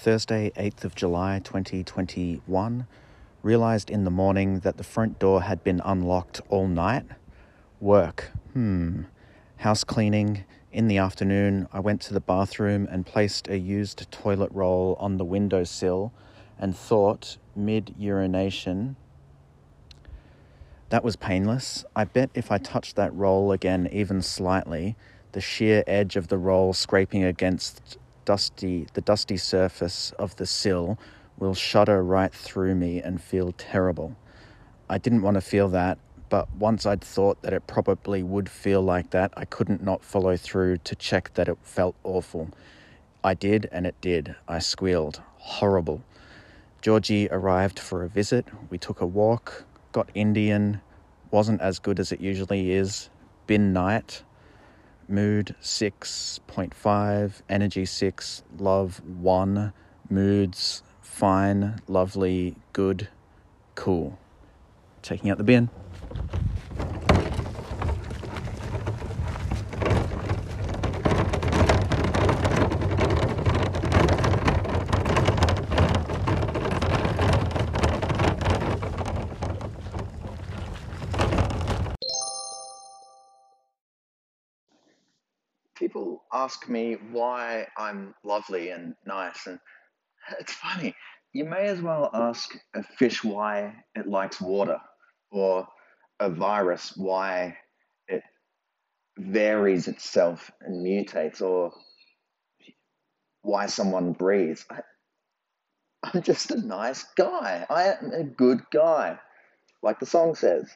Thursday, 8th of July 2021. Realised in the morning that the front door had been unlocked all night. Work. Hmm. House cleaning. In the afternoon, I went to the bathroom and placed a used toilet roll on the windowsill and thought, mid urination, that was painless. I bet if I touched that roll again even slightly, the sheer edge of the roll scraping against dusty the dusty surface of the sill will shudder right through me and feel terrible. I didn't want to feel that, but once I'd thought that it probably would feel like that, I couldn't not follow through to check that it felt awful. I did, and it did. I squealed. Horrible. Georgie arrived for a visit. We took a walk, got Indian, wasn't as good as it usually is. Bin night, mood 6.5, energy 6, love 1, moods fine, lovely, good, cool. Taking out the bin. People ask me why I'm lovely and nice, and it's funny. You may as well ask a fish why it likes water, or a virus why it varies itself and mutates, or why someone breathes. I, I'm just a nice guy. I am a good guy, like the song says.